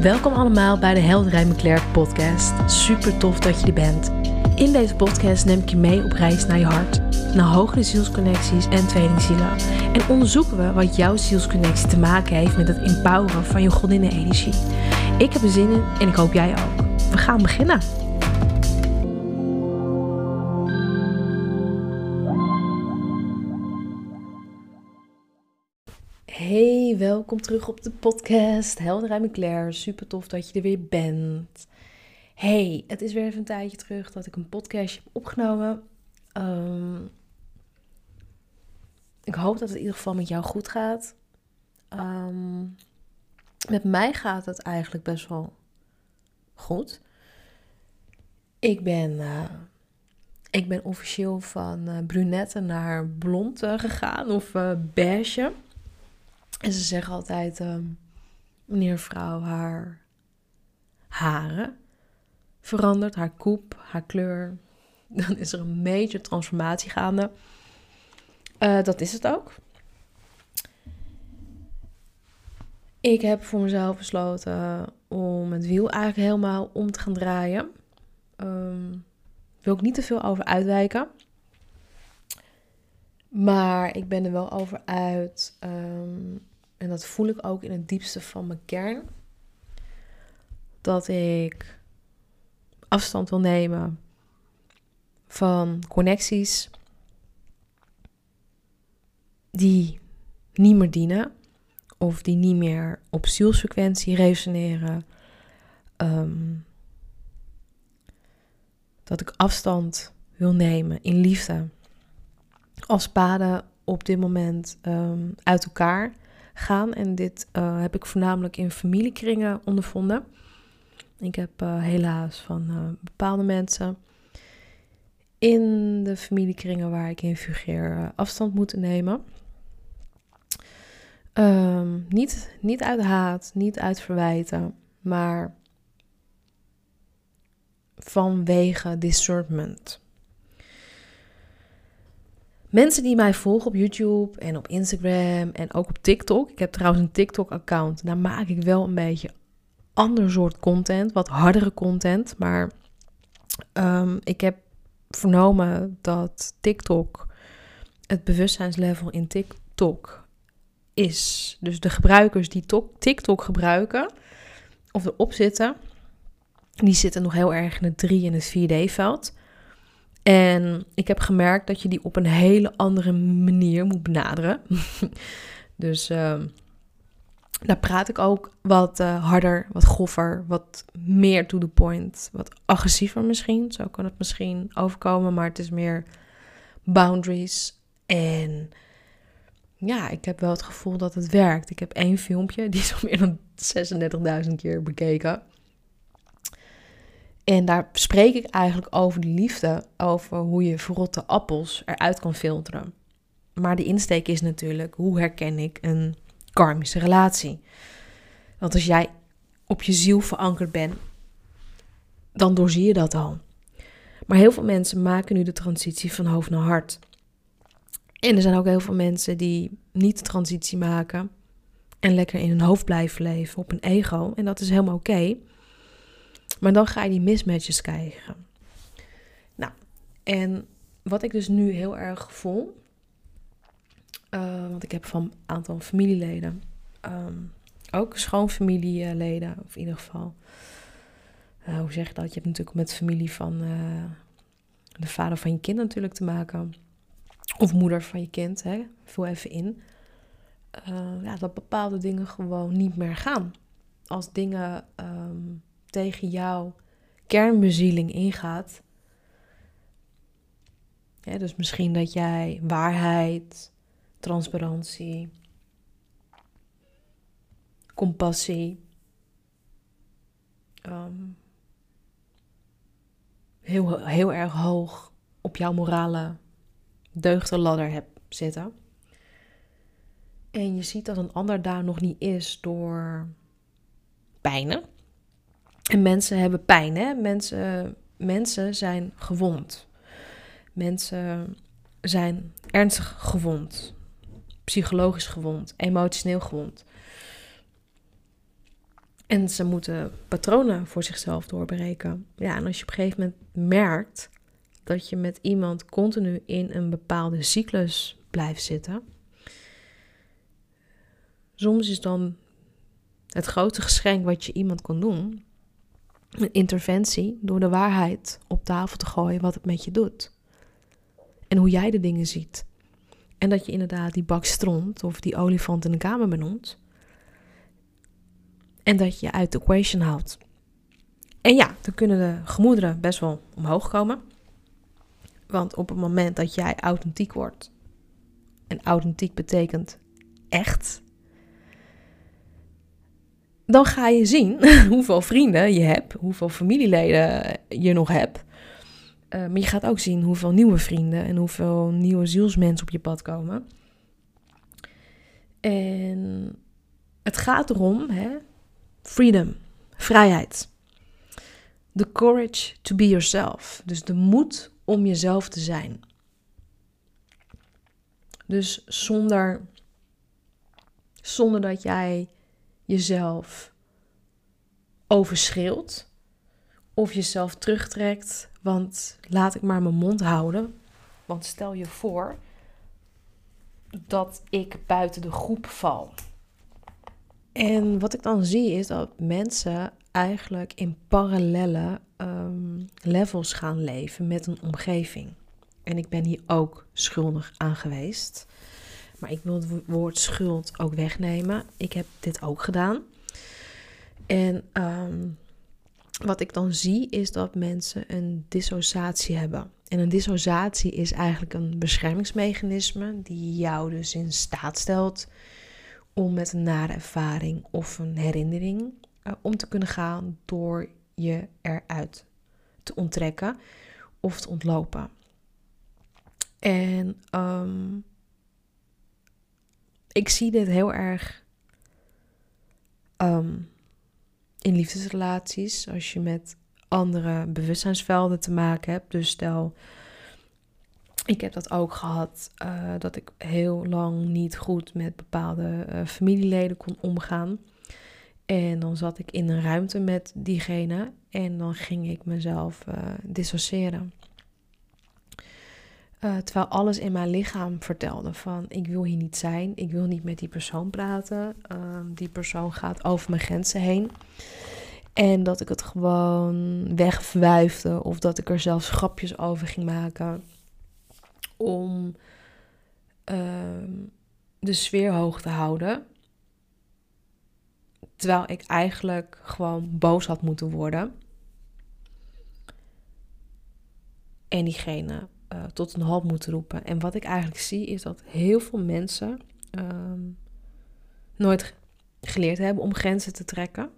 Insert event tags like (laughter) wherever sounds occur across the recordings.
Welkom allemaal bij de Helderij Claire podcast. Super tof dat je er bent. In deze podcast neem ik je mee op reis naar je hart, naar hogere zielsconnecties en tweelingzielen. En onderzoeken we wat jouw zielsconnectie te maken heeft met het empoweren van je godinnenenergie. Ik heb er zin in en ik hoop jij ook. We gaan beginnen. Welkom terug op de podcast. Helder en Claire. Super tof dat je er weer bent. Hey, het is weer even een tijdje terug dat ik een podcast heb opgenomen. Ehm, ik hoop dat het in ieder geval met jou goed gaat. Ehm, met mij gaat het eigenlijk best wel goed. Ik ben, uh, ik ben officieel van uh, brunette naar blond uh, gegaan, of beige. En ze zeggen altijd, um, wanneer een vrouw haar haren verandert, haar koep, haar kleur, dan is er een major transformatie gaande. Uh, dat is het ook. Ik heb voor mezelf besloten om het wiel eigenlijk helemaal om te gaan draaien. Um, wil ik niet te veel over uitwijken. Maar ik ben er wel over uit. Um, en dat voel ik ook in het diepste van mijn kern. Dat ik afstand wil nemen van connecties die niet meer dienen of die niet meer op zielsfrequentie resoneren. Ehm, dat ik afstand wil nemen in liefde. Als paden op dit moment um, uit elkaar gaan. En dit uh, heb ik voornamelijk in familiekringen ondervonden. Ik heb uh, helaas van uh, bepaalde mensen in de familiekringen waar ik in fungeer afstand moeten nemen. Um, niet, niet uit haat, niet uit verwijten, maar vanwege discernment. Mensen die mij volgen op YouTube en op Instagram en ook op TikTok. Ik heb trouwens een TikTok-account. Daar maak ik wel een beetje ander soort content, wat hardere content. Maar um, ik heb vernomen dat TikTok, het bewustzijnslevel in TikTok is. Dus de gebruikers die TikTok gebruiken of erop zitten, die zitten nog heel erg in het 3 en het 4D-veld. En ik heb gemerkt dat je die op een hele andere manier moet benaderen. (laughs) dus uh, daar praat ik ook wat uh, harder, wat groffer, wat meer to the point, wat agressiever misschien. Zo kan het misschien overkomen, maar het is meer boundaries. En ja, ik heb wel het gevoel dat het werkt. Ik heb één filmpje, die is al meer dan (laughs) 36.000 keer bekeken. En daar spreek ik eigenlijk over de liefde, over hoe je verrotte appels eruit kan filteren. Maar de insteek is natuurlijk, hoe herken ik een karmische relatie? Want als jij op je ziel verankerd bent, dan doorzie je dat al. Maar heel veel mensen maken nu de transitie van hoofd naar hart. En er zijn ook heel veel mensen die niet de transitie maken en lekker in hun hoofd blijven leven op een ego. En dat is helemaal oké. Maar dan ga je die mismatches krijgen. Nou, en wat ik dus nu heel erg voel, uh, want ik heb van een aantal familieleden, um, ook schoonfamilieleden, of in ieder geval, uh, hoe zeg je dat? Je hebt natuurlijk met familie van uh, de vader van je kind natuurlijk te maken, of moeder van je kind, hè? vul even in. ja, dat bepaalde dingen gewoon niet meer gaan. Als dingen um, tegen jouw kernbezieling ingaat. Ja, dus misschien dat jij waarheid, transparantie, compassie, um, heel, heel erg hoog op jouw morale deugdenladder hebt zitten. En je ziet dat een ander daar nog niet is door pijnen. En mensen hebben pijn, hè? Mensen, mensen zijn gewond. Mensen zijn ernstig gewond. Psychologisch gewond. Emotioneel gewond. En ze moeten patronen voor zichzelf doorbreken. Ja, en als je op een gegeven moment merkt dat je met iemand continu in een bepaalde cyclus blijft zitten. Soms is dan het grootste geschenk wat je iemand kan doen, een interventie door de waarheid op tafel te gooien wat het met je doet. En hoe jij de dingen ziet. En dat je inderdaad die bak stront of die olifant in de kamer benoemt. En dat je uit de equation haalt. En ja, dan kunnen de gemoederen best wel omhoog komen. Want op het moment dat jij authentiek wordt, en authentiek betekent echt, dan ga je zien (laughs) hoeveel vrienden je hebt, hoeveel familieleden je nog hebt. Uh, maar je gaat ook zien hoeveel nieuwe vrienden en hoeveel nieuwe zielsmensen op je pad komen. En het gaat erom, hè, freedom, vrijheid. The courage to be yourself. Dus de moed om jezelf te zijn. Dus zonder, zonder dat jij jezelf overschreeuwt of jezelf terugtrekt, want laat ik maar mijn mond houden. Want stel je voor dat ik buiten de groep val. En wat ik dan zie is dat mensen eigenlijk in parallele um, levels gaan leven met een omgeving. En ik ben hier ook schuldig aan geweest. Maar ik wil het woord schuld ook wegnemen. Ik heb dit ook gedaan. En ehm, wat ik dan zie is dat mensen een dissociatie hebben. En een dissociatie is eigenlijk een beschermingsmechanisme die jou dus in staat stelt om met een nare ervaring of een herinnering uh, om te kunnen gaan door je eruit te onttrekken of te ontlopen. En um, ik zie dit heel erg um, in liefdesrelaties. Als je met andere bewustzijnsvelden te maken hebt. Dus stel, ik heb dat ook gehad. Uh, dat ik heel lang niet goed met bepaalde uh, familieleden kon omgaan. En dan zat ik in een ruimte met diegene. En dan ging ik mezelf uh, dissociëren. Uh, terwijl alles in mijn lichaam vertelde van ik wil hier niet zijn, ik wil niet met die persoon praten. Uh, die persoon gaat over mijn grenzen heen. En dat ik het gewoon wegwuifde of dat ik er zelfs grapjes over ging maken. Om uh, de sfeer hoog te houden. Terwijl ik eigenlijk gewoon boos had moeten worden. En diegene uh, tot een halt moeten roepen. En wat ik eigenlijk zie is dat heel veel mensen um, nooit geleerd hebben om grenzen te trekken.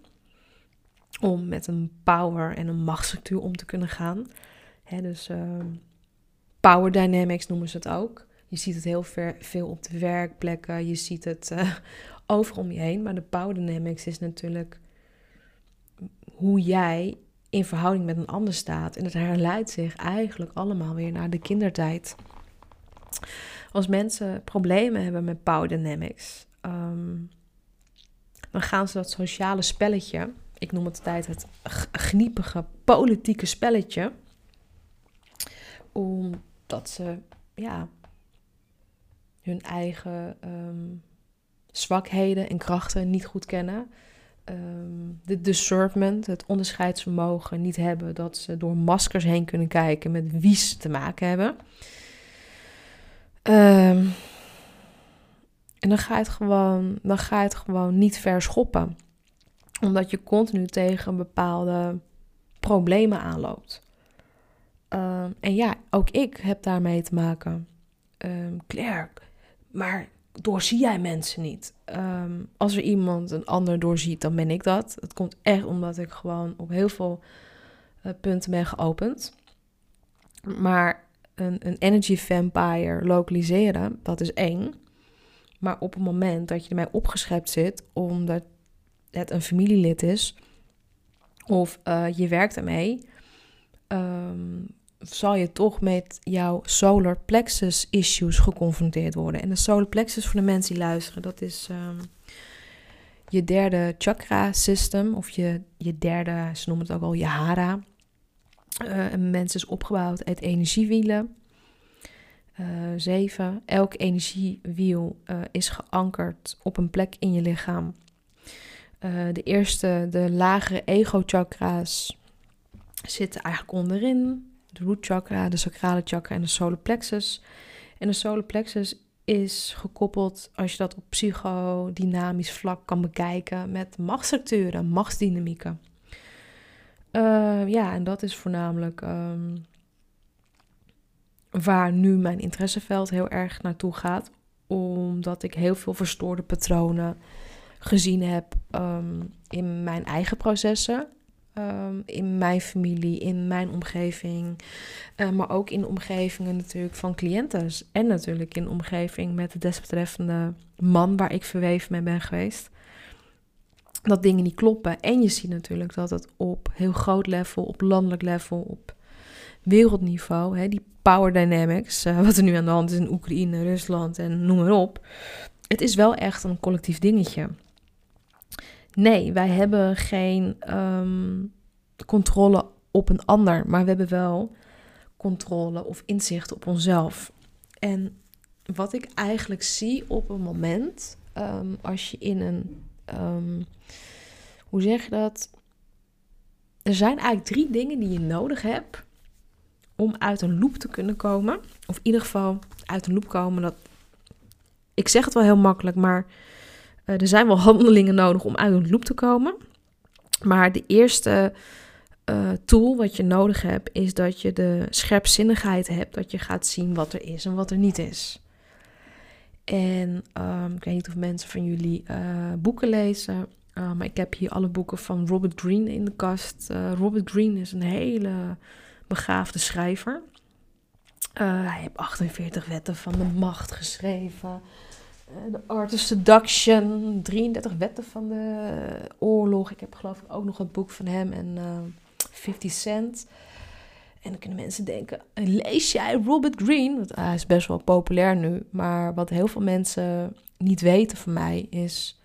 Om met een power en een machtsstructuur om te kunnen gaan. Hè, dus uh, power dynamics noemen ze het ook. Je ziet het heel veel op de werkplekken. Je ziet het uh, (laughs) overal om je heen. Maar de power dynamics is natuurlijk hoe jij in verhouding met een ander staat. En het herleidt zich eigenlijk allemaal weer naar de kindertijd. Als mensen problemen hebben met power dynamics, um, dan gaan ze dat sociale spelletje, ik noem het tijd het gniepige politieke spelletje, omdat ze ja, hun eigen um, zwakheden en krachten niet goed kennen um, de discernment, het onderscheidsvermogen niet hebben. Dat ze door maskers heen kunnen kijken met wie ze te maken hebben. Um, en dan ga, je het gewoon, dan ga het gewoon niet verschoppen. Omdat je continu tegen bepaalde problemen aanloopt. Um, en ja, ook ik heb daarmee te maken. Um, Claire, maar doorzie jij mensen niet. Ehm, als er iemand een ander doorziet, dan ben ik dat. Het komt echt omdat ik gewoon op heel veel uh, punten ben geopend. Maar een, een energy vampire lokaliseren, dat is één. Maar op het moment dat je ermee opgeschept zit, omdat het een familielid is, of uh, je werkt ermee, um, zal je toch met jouw solar plexus issues geconfronteerd worden. En de solar plexus voor de mensen die luisteren, dat is um, je derde chakra system, of je, je derde, ze noemen het ook al je hara. Uh, een mens is opgebouwd uit energiewielen. Uh, zeven. Elk energiewiel uh, is geankerd op een plek in je lichaam. de eerste, de lagere ego-chakra's, zitten eigenlijk onderin. De root chakra, de sacrale chakra en de solar plexus. En de solar plexus is gekoppeld, als je dat op psychodynamisch vlak kan bekijken, met machtsstructuren, machtsdynamieken. Uh, ja, en dat is voornamelijk um, waar nu mijn interesseveld heel erg naartoe gaat. Omdat ik heel veel verstoorde patronen gezien heb um, in mijn eigen processen. Um, in mijn familie, in mijn omgeving. Uh, maar ook in omgevingen natuurlijk van cliënten. En natuurlijk in omgeving met de desbetreffende man waar ik verweven mee ben geweest. Dat dingen niet kloppen. En je ziet natuurlijk dat het op heel groot level, op landelijk level, op wereldniveau, hè, die power dynamics, uh, wat er nu aan de hand is in Oekraïne, Rusland en noem maar op. Het is wel echt een collectief dingetje. Nee, wij hebben geen um, controle op een ander, maar we hebben wel controle of inzicht op onszelf. En wat ik eigenlijk zie op een moment, um, als je in een, um, hoe zeg je dat? Er zijn eigenlijk drie dingen die je nodig hebt om uit een loop te kunnen komen. Of in ieder geval uit een loop komen. Dat, ik zeg het wel heel makkelijk, maar uh, er zijn wel handelingen nodig om uit een loop te komen. Maar de eerste uh, tool wat je nodig hebt, is dat je de scherpzinnigheid hebt. Dat je gaat zien wat er is en wat er niet is. En um, ik weet niet of mensen van jullie uh, boeken lezen. Maar ik heb hier alle boeken van Robert Greene in de kast. Robert Greene is een hele begaafde schrijver. hij heeft 48 wetten van de macht geschreven. Eh, de of Seduction, 33 wetten van de oorlog. Ik heb geloof ik ook nog het boek van hem en uh, eh, 50 Cent. En dan kunnen mensen denken, lees jij Robert Greene? Want hij is best wel populair nu. Maar wat heel veel mensen niet weten van mij is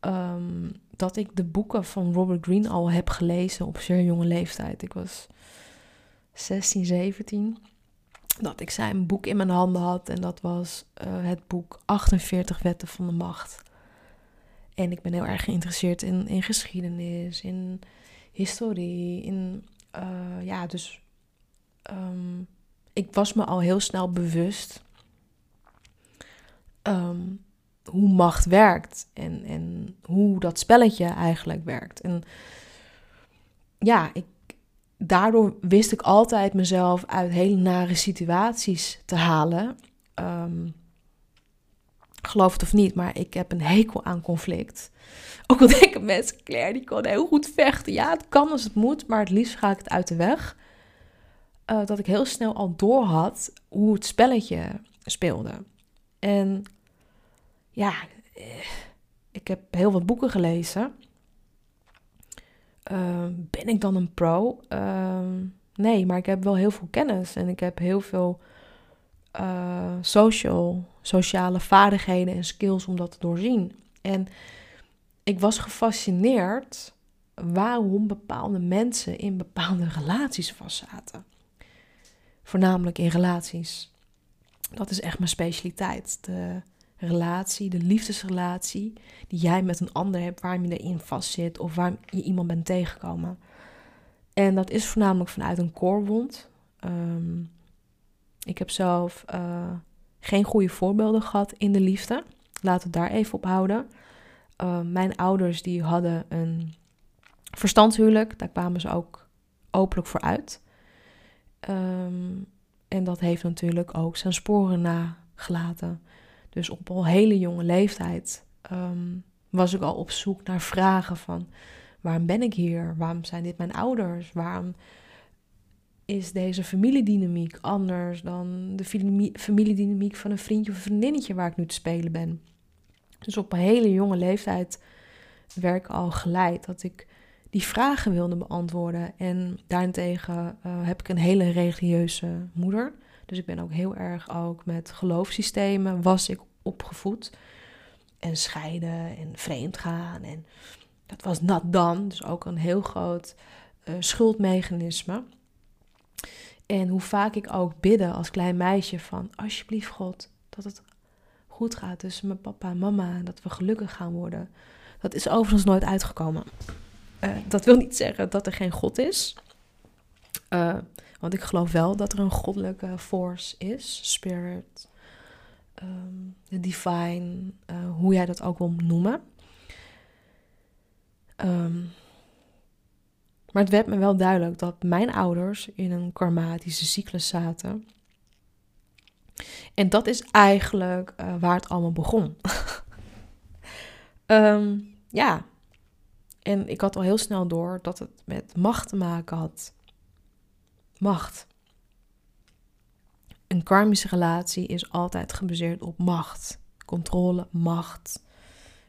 um, dat ik de boeken van Robert Greene al heb gelezen op zeer jonge leeftijd. Ik was 16, 17 dat ik zijn boek in mijn handen had. En dat was uh, het boek 48 Wetten van de Macht. En ik ben heel erg geïnteresseerd in, in geschiedenis, in historie, in, uh, ja, dus um, ik was me al heel snel bewust um, hoe macht werkt en, en hoe dat spelletje eigenlijk werkt. En ja, ik, daardoor wist ik altijd mezelf uit hele nare situaties te halen. Um, geloof het of niet, maar ik heb een hekel aan conflict. Ook al (laughs) denken mensen, Claire, die kan heel goed vechten. Ja, het kan als het moet, maar het liefst ga ik het uit de weg. Uh, dat ik heel snel al door had hoe het spelletje speelde. En ja, eh, ik heb heel wat boeken gelezen. Ehm, ben ik dan een pro? Ehm, nee, maar ik heb wel heel veel kennis en ik heb heel veel uh, social, sociale vaardigheden en skills om dat te doorzien. En ik was gefascineerd waarom bepaalde mensen in bepaalde (laughs) relaties vastzaten. Voornamelijk in relaties. Dat is echt mijn specialiteit. De relatie, de liefdesrelatie die jij met een ander hebt, waar je erin vastzit of waar je iemand bent tegengekomen. En dat is voornamelijk vanuit een koorwond. Um, ik heb zelf uh, geen goede voorbeelden gehad in de liefde. Laten we daar even op houden. Uh, mijn ouders die hadden een verstandshuwelijk. Daar kwamen ze ook openlijk voor uit. Um, en dat heeft natuurlijk ook zijn sporen nagelaten. Dus op al hele jonge leeftijd um, was ik al op zoek naar vragen van waarom ben ik hier? Waarom zijn dit mijn ouders? Waarom is deze familiedynamiek anders dan de familiedynamiek van een vriendje of een vriendinnetje waar ik nu te spelen ben? Dus op een hele jonge leeftijd werd ik al geleid dat ik die vragen wilde beantwoorden. En daarentegen uh, heb ik een hele religieuze moeder. Dus ik ben ook heel erg ook met geloofssystemen was ik opgevoed. en scheiden en vreemd gaan. En dat was nat dan, dus ook een heel groot uh, schuldmechanisme. En hoe vaak ik ook bidde als klein meisje van alsjeblieft God, dat het goed gaat tussen mijn papa en mama dat we gelukkig gaan worden. Dat is overigens nooit uitgekomen. Uh, dat wil niet zeggen dat er geen God is. Uh, want ik geloof wel dat er een goddelijke force is, spirit, de divine, uh, hoe jij dat ook wil noemen. Um, maar het werd me wel duidelijk dat mijn ouders in een karmatische cyclus zaten. En dat is eigenlijk uh, waar het allemaal begon. um, (laughs) ja, en ik had al heel snel door dat het met macht te maken had. Macht. Een karmische relatie is altijd gebaseerd op macht. Controle, macht.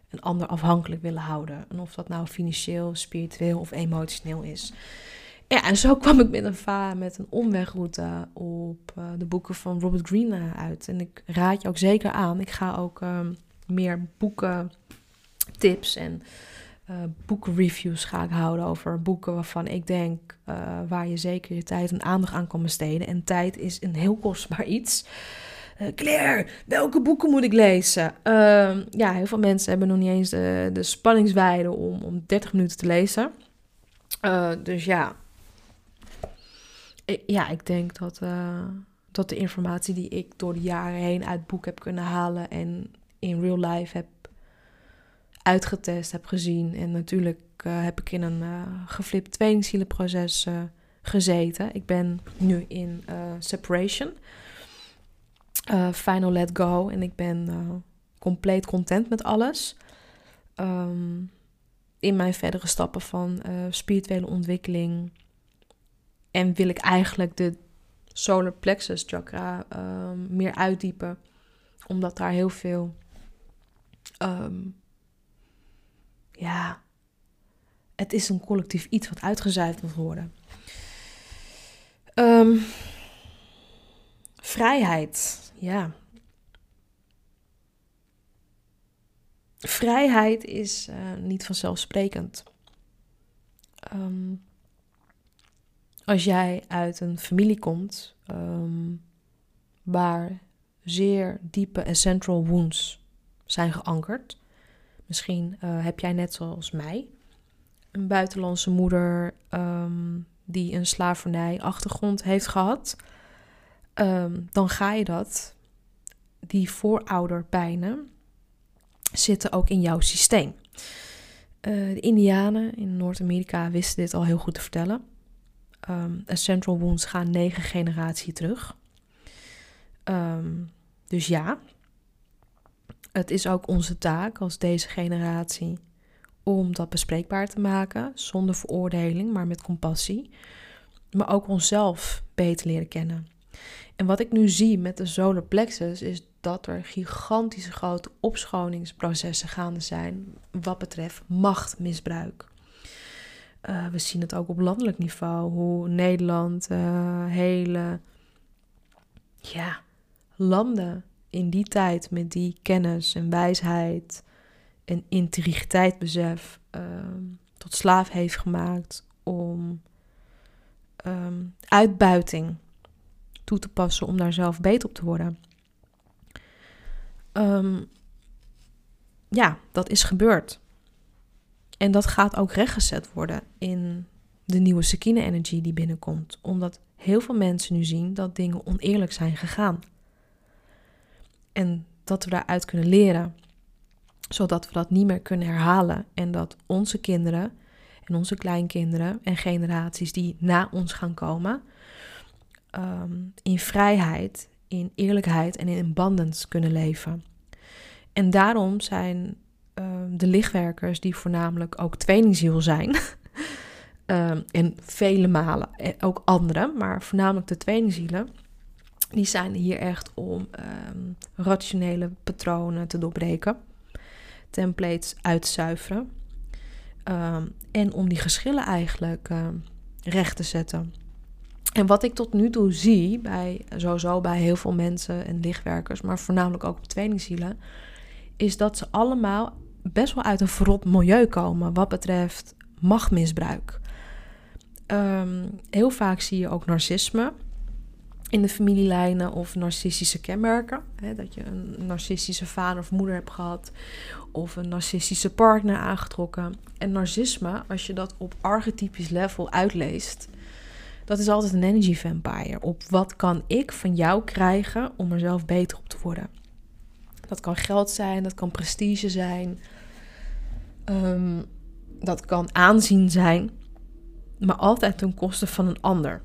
Een ander afhankelijk willen houden. En of dat nou financieel, spiritueel of emotioneel is. Ja, en zo kwam ik met een va met een omwegroute op uh, de boeken van Robert Greene uit. En ik raad je ook zeker aan. Ik ga ook uh, meer boeken, tips en uh, boekenreviews ga ik houden over boeken waarvan ik denk uh, waar je zeker je tijd en aandacht aan kan besteden. En tijd is een heel kostbaar iets. Uh, Claire, welke boeken moet ik lezen? Ehm, ja, heel veel mensen hebben nog niet eens de, de spanningswijde om, om 30 minuten te lezen. dus ja. Ik, ja, ik denk dat, dat de informatie die ik door de jaren heen uit boek heb kunnen halen en in real life heb uitgetest, heb gezien. En natuurlijk uh, heb ik in een uh, geflipt tweelingzielenproces uh, gezeten. Ik ben nu in separation, final let go. En ik ben compleet content met alles. Um, in mijn verdere stappen van spirituele ontwikkeling. En wil ik eigenlijk de solar plexus chakra um, meer uitdiepen. Omdat daar heel veel um, ja, het is een collectief iets wat uitgezuiverd moet worden. Um, vrijheid, ja. Vrijheid is uh, niet vanzelfsprekend. Um, als jij uit een familie komt um, waar zeer diepe en central wounds zijn geankerd, Misschien uh, heb jij net zoals mij een buitenlandse moeder um, die een slavernij-achtergrond heeft gehad. Um, dan ga je dat, die voorouderpijnen, zitten ook in jouw systeem. Uh, de Indianen in Noord-Amerika wisten dit al heel goed te vertellen. Um, central wounds gaan negen generaties terug. dus ja, het is ook onze taak als deze generatie om dat bespreekbaar te maken, zonder veroordeling, maar met compassie. Maar ook onszelf beter leren kennen. En wat ik nu zie met de solar plexus is dat er gigantische grote opschoningsprocessen gaande zijn wat betreft machtmisbruik. Uh, we zien het ook op landelijk niveau, hoe Nederland uh, hele ja, landen in die tijd met die kennis en wijsheid en integriteit ehm, tot slaaf heeft gemaakt om ehm, uitbuiting toe te passen om daar zelf beter op te worden. Um, ja, dat is gebeurd. En dat gaat ook rechtgezet worden in de nieuwe Sekine-energie die binnenkomt. Omdat heel veel mensen nu zien dat dingen oneerlijk zijn gegaan. En dat we daaruit kunnen leren, zodat we dat niet meer kunnen herhalen. En dat onze kinderen en onze kleinkinderen en generaties die na ons gaan komen, um, in vrijheid, in eerlijkheid en in abundance kunnen leven. En daarom zijn um, de lichtwerkers, die voornamelijk ook tweelingziel zijn, um, (laughs) en vele malen eh, ook anderen, maar voornamelijk de tweelingzielen, die zijn hier echt om um, rationele patronen te doorbreken, templates uitzuiveren um, en om die geschillen eigenlijk uh, recht te zetten. En wat ik tot nu toe zie, bij, sowieso bij heel veel mensen en lichtwerkers, maar voornamelijk ook op tweelingzielen, is dat ze allemaal best wel uit een verrot milieu komen wat betreft machtmisbruik. Ehm, heel vaak zie je ook narcisme in de familielijnen of narcistische kenmerken. Hè, dat je een narcistische vader of moeder hebt gehad of een narcistische partner aangetrokken. En narcisme, als je dat op archetypisch level uitleest, dat is altijd een energy vampire. Op wat kan ik van jou krijgen om er zelf beter op te worden? Dat kan geld zijn, dat kan prestige zijn, um, dat kan aanzien zijn, maar altijd ten koste van een ander.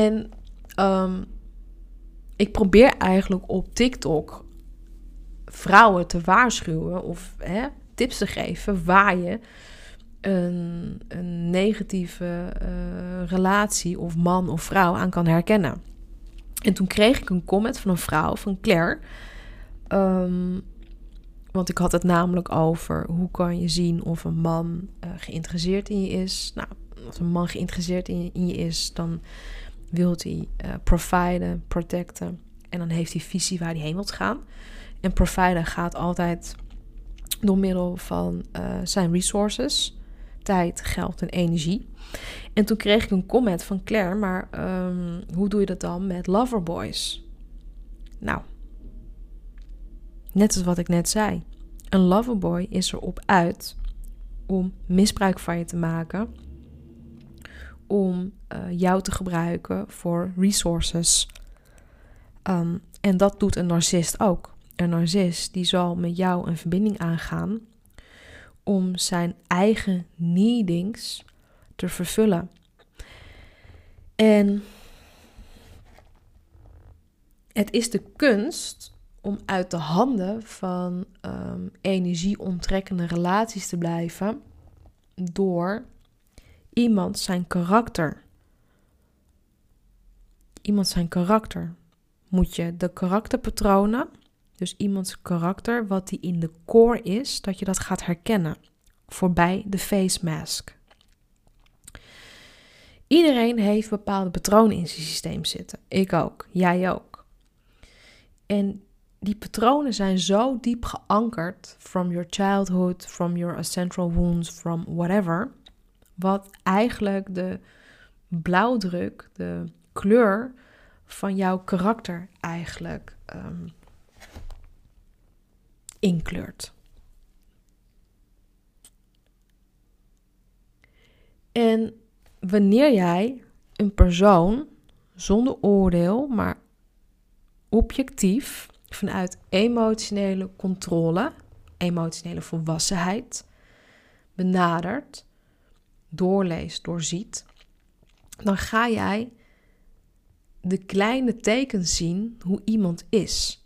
En um, ik probeer eigenlijk op TikTok vrouwen te waarschuwen of hè, tips te geven waar je een, een negatieve uh, relatie of man of vrouw aan kan herkennen. En toen kreeg ik een comment van een vrouw, van Claire. Um, want ik had het namelijk over hoe kan je zien of een man uh, geïnteresseerd in je is. Nou, als een man geïnteresseerd in in je is, dan wil hij uh, providen, protecten. En dan heeft hij visie waar hij heen wilt gaan. En providen gaat altijd door middel van uh, zijn resources. Tijd, geld en energie. En toen kreeg ik een comment van Claire, maar um, hoe doe je dat dan met loverboys? Nou, net als wat ik net zei. Een loverboy is erop uit om misbruik van je te maken. Om uh, jou te gebruiken voor resources. Um, en dat doet een narcist ook. Een narcist die zal met jou een verbinding aangaan om zijn eigen needings te vervullen. En het is de kunst om uit de handen van um, energieonttrekkende relaties te blijven door iemand zijn karakter. Iemand zijn karakter. Moet je de karakterpatronen, dus iemands karakter, wat die in de core is, dat je dat gaat herkennen voorbij de face mask. Iedereen heeft bepaalde patronen in zijn systeem zitten. Ik ook, jij ook. En die patronen zijn zo diep geankerd from your childhood, from your ancestral wounds, from whatever, wat eigenlijk de blauwdruk, de kleur van jouw karakter eigenlijk um, inkleurt. En wanneer jij een persoon zonder oordeel, maar objectief vanuit emotionele controle, emotionele volwassenheid benadert, doorleest, doorziet, dan ga jij de kleine tekens zien hoe iemand is.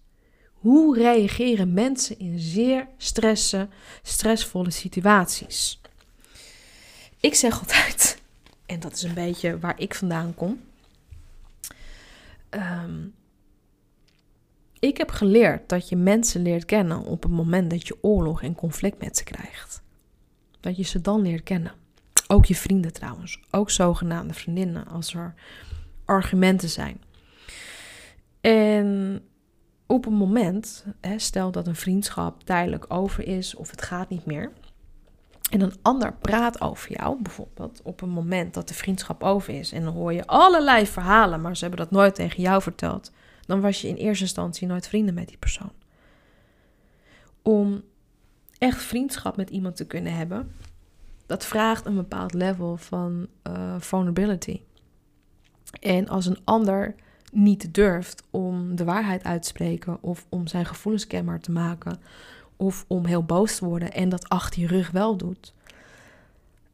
Hoe reageren mensen in zeer stressen, stressvolle situaties? Ik zeg altijd, en dat is een beetje waar ik vandaan kom. Um, ik heb geleerd dat je mensen leert kennen op het moment dat je oorlog en conflict met ze krijgt. Dat je ze dan leert kennen. Ook je vrienden trouwens. Ook zogenaamde vriendinnen als er argumenten zijn. En op een moment, hè, stel dat een vriendschap tijdelijk over is of het gaat niet meer. En een ander praat over jou, bijvoorbeeld op een moment dat de vriendschap over is. En dan hoor je allerlei verhalen, maar ze hebben dat nooit tegen jou verteld dan was je in eerste instantie nooit vrienden met die persoon. Om echt vriendschap met iemand te kunnen hebben, dat vraagt een bepaald level van uh, vulnerability. En als een ander niet durft om de waarheid uit te spreken of om zijn gevoelens kenbaar te maken of om heel boos te worden en dat achter je rug wel doet,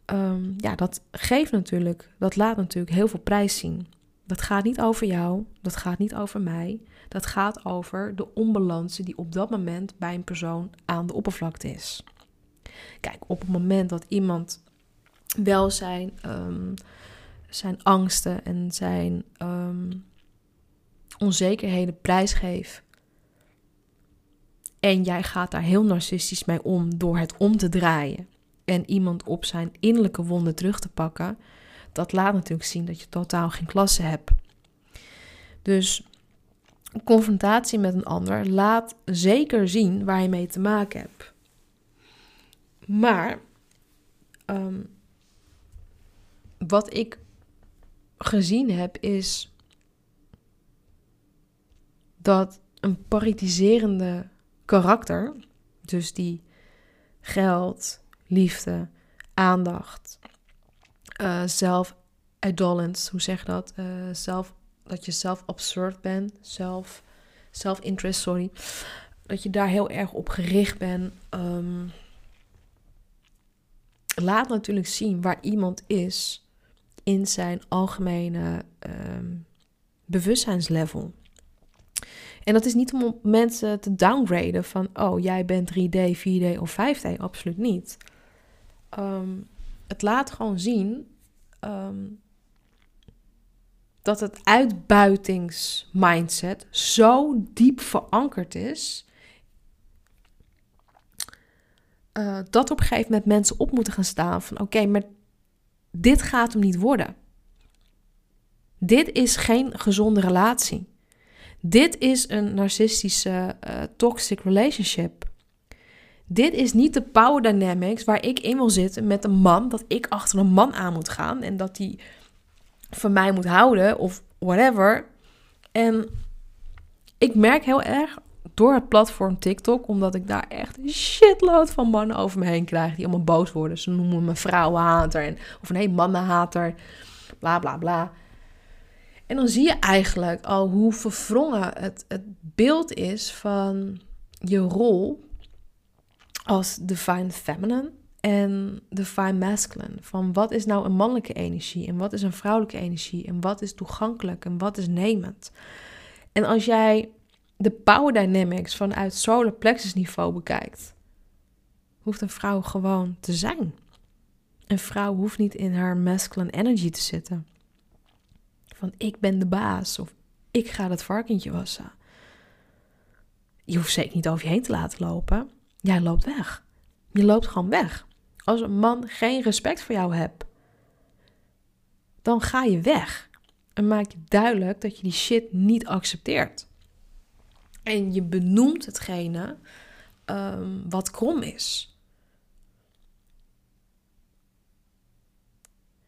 um, ja, dat geeft natuurlijk, dat laat natuurlijk heel veel prijs zien. Dat gaat niet over jou, dat gaat niet over mij. Dat gaat over de onbalance die op dat moment bij een persoon aan de oppervlakte is. Kijk, op het moment dat iemand wel zijn, um, zijn angsten en zijn um, onzekerheden prijsgeeft. En jij gaat daar heel narcistisch mee om door het om te draaien. En iemand op zijn innerlijke wonden terug te pakken dat laat natuurlijk zien dat je totaal geen klasse hebt. Dus confrontatie met een ander laat zeker zien waar je mee te maken hebt. Maar ehm, wat ik gezien heb is dat een paritiserende karakter, dus die geld, liefde, aandacht, zelf idolence, hoe zeg je dat? Zelf, dat je zelf absurd bent, zelf, self-interest, sorry. Dat je daar heel erg op gericht bent. Um, laat natuurlijk zien waar iemand is in zijn algemene um, bewustzijnslevel. En dat is niet om mensen te downgraden van, oh, jij bent 3D, 4D of 5D. Absoluut niet. Um, het laat gewoon zien um, dat het uitbuitingsmindset zo diep verankerd is. Uh, dat op een gegeven moment mensen op moeten gaan staan van oké, maar dit gaat hem niet worden. Dit is geen gezonde relatie. Dit is een narcistische uh, toxic relationship. Dit is niet de power dynamics waar ik in wil zitten met een man, dat ik achter een man aan moet gaan en dat die van mij moet houden of whatever. En ik merk heel erg door het platform TikTok, omdat ik daar echt een shitload van mannen over me heen krijg die allemaal boos worden. Ze noemen me vrouwenhater en, of nee, mannenhater, bla bla bla. En dan zie je eigenlijk al hoe verwrongen het, het beeld is van je rol als divine feminine en divine masculine. Van wat is nou een mannelijke energie en wat is een vrouwelijke energie en wat is toegankelijk en wat is nemend. En als jij de power dynamics vanuit solar plexus niveau bekijkt, hoeft een vrouw gewoon te zijn. Een vrouw hoeft niet in haar masculine energy te zitten. Van ik ben de baas of ik ga het varkentje wassen. Je hoeft zeker niet over je heen te laten lopen. Jij loopt weg. Je loopt gewoon weg. Als een man geen respect voor jou hebt, dan ga je weg. En maak je duidelijk dat je die shit niet accepteert. En je benoemt hetgene um, wat krom is.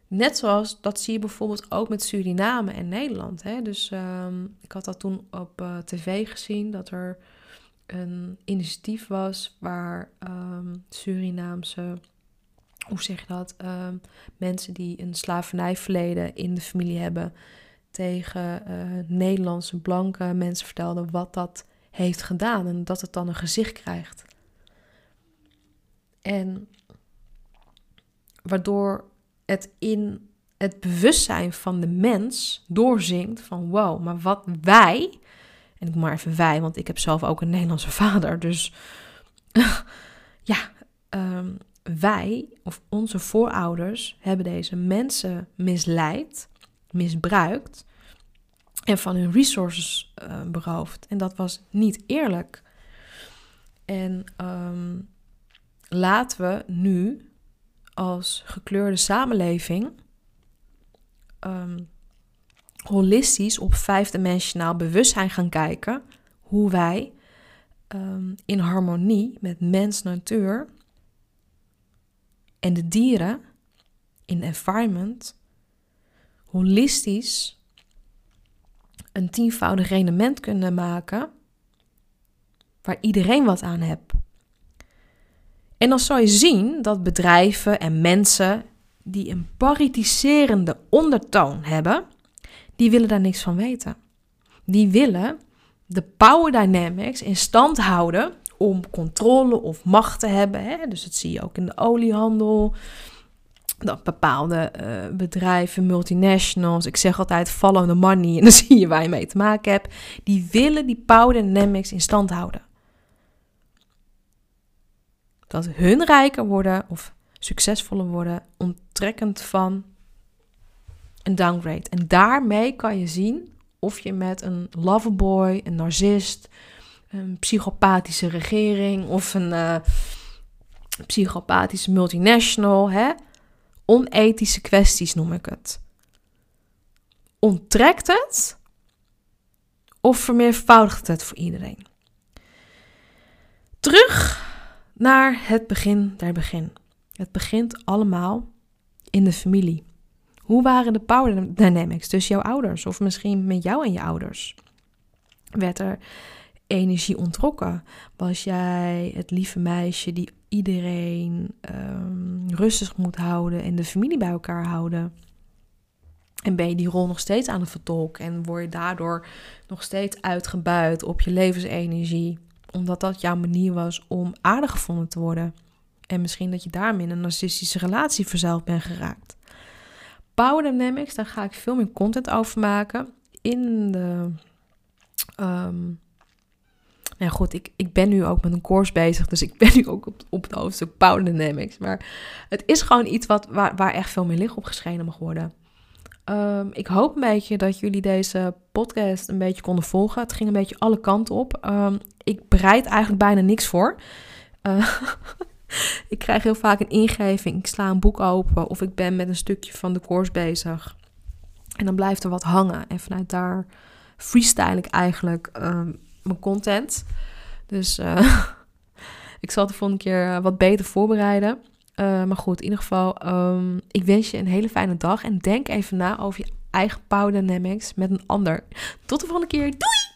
Net zoals dat zie je bijvoorbeeld ook met Suriname en Nederland. Hè? Dus um, ik had dat toen op uh, tv gezien dat er een initiatief was waar um, Surinaamse, hoe zeg je dat, mensen die een slavernijverleden in de familie hebben, tegen uh, Nederlandse blanke mensen vertelden wat dat heeft gedaan en dat het dan een gezicht krijgt. En waardoor het in het bewustzijn van de mens doorzinkt van wow, maar wat wij en ik maar even wij, want ik heb zelf ook een Nederlandse (laughs) vader. Dus (laughs) ja, um, wij of onze voorouders hebben deze mensen misleid, misbruikt en van hun resources uh, beroofd. En dat was niet eerlijk. En um, laten we nu als gekleurde samenleving um, holistisch op vijfdimensionaal bewustzijn gaan kijken. Hoe wij um, in harmonie met mens, natuur en de dieren in environment holistisch een tienvoudig rendement kunnen maken waar iedereen wat aan hebt. En dan zal je zien dat bedrijven en mensen die een paritiserende ondertoon hebben, die willen daar niks van weten. Die willen de power dynamics in stand houden om controle of macht te hebben. Hè? Dus dat zie je ook in de oliehandel. Dat bepaalde uh, bedrijven, multinationals, ik zeg altijd follow the money (laughs) en dan zie je waar je mee te maken hebt. Die willen die power dynamics in stand houden. Dat hun rijker worden of succesvoller worden, onttrekkend van een downgrade. En daarmee kan je zien of je met een loverboy, een narcist, een psychopathische regering of een uh, psychopathische multinational, hè? Onethische kwesties noem ik het. Onttrekt het Of vermeervoudigt het voor iedereen? Terug naar het begin der begin. Het begint allemaal in de familie. Hoe waren de power dynamics tussen jouw ouders? Of misschien met jou en je ouders? Werd er energie ontrokken? Was jij het lieve meisje die iedereen um, rustig moet houden en de familie bij elkaar houden? En ben je die rol nog steeds aan het vertolken en word je daardoor nog steeds uitgebuit op je levensenergie, omdat dat jouw manier was om aardig gevonden te worden? En misschien dat je daarmee in een narcistische relatie verzeild bent geraakt. Power Dynamics, daar ga ik veel meer content over maken. In de. Um, nou goed, ik, ik ben nu ook met een course bezig, dus ik (laughs) ben nu ook op, op het hoofdstuk Power Dynamics. Maar het is gewoon iets wat, waar, waar echt veel meer licht op geschenen mag worden. Um, ik hoop een beetje dat jullie deze podcast een beetje konden volgen. Het ging een beetje alle kanten op. Um, ik bereid eigenlijk bijna niks voor. Uh, (laughs) ik krijg heel vaak een ingeving. Ik sla een boek open of ik ben met een stukje van de course bezig. En dan blijft er wat hangen. En vanuit daar freestyle ik eigenlijk um, mijn content. Dus uh, (laughs) ik zal de volgende keer eh, wat beter voorbereiden. Uh, maar goed, in ieder geval, um, ik wens je een hele fijne dag. En denk even na over je eigen power dynamics met een ander. Tot de volgende keer. Doei!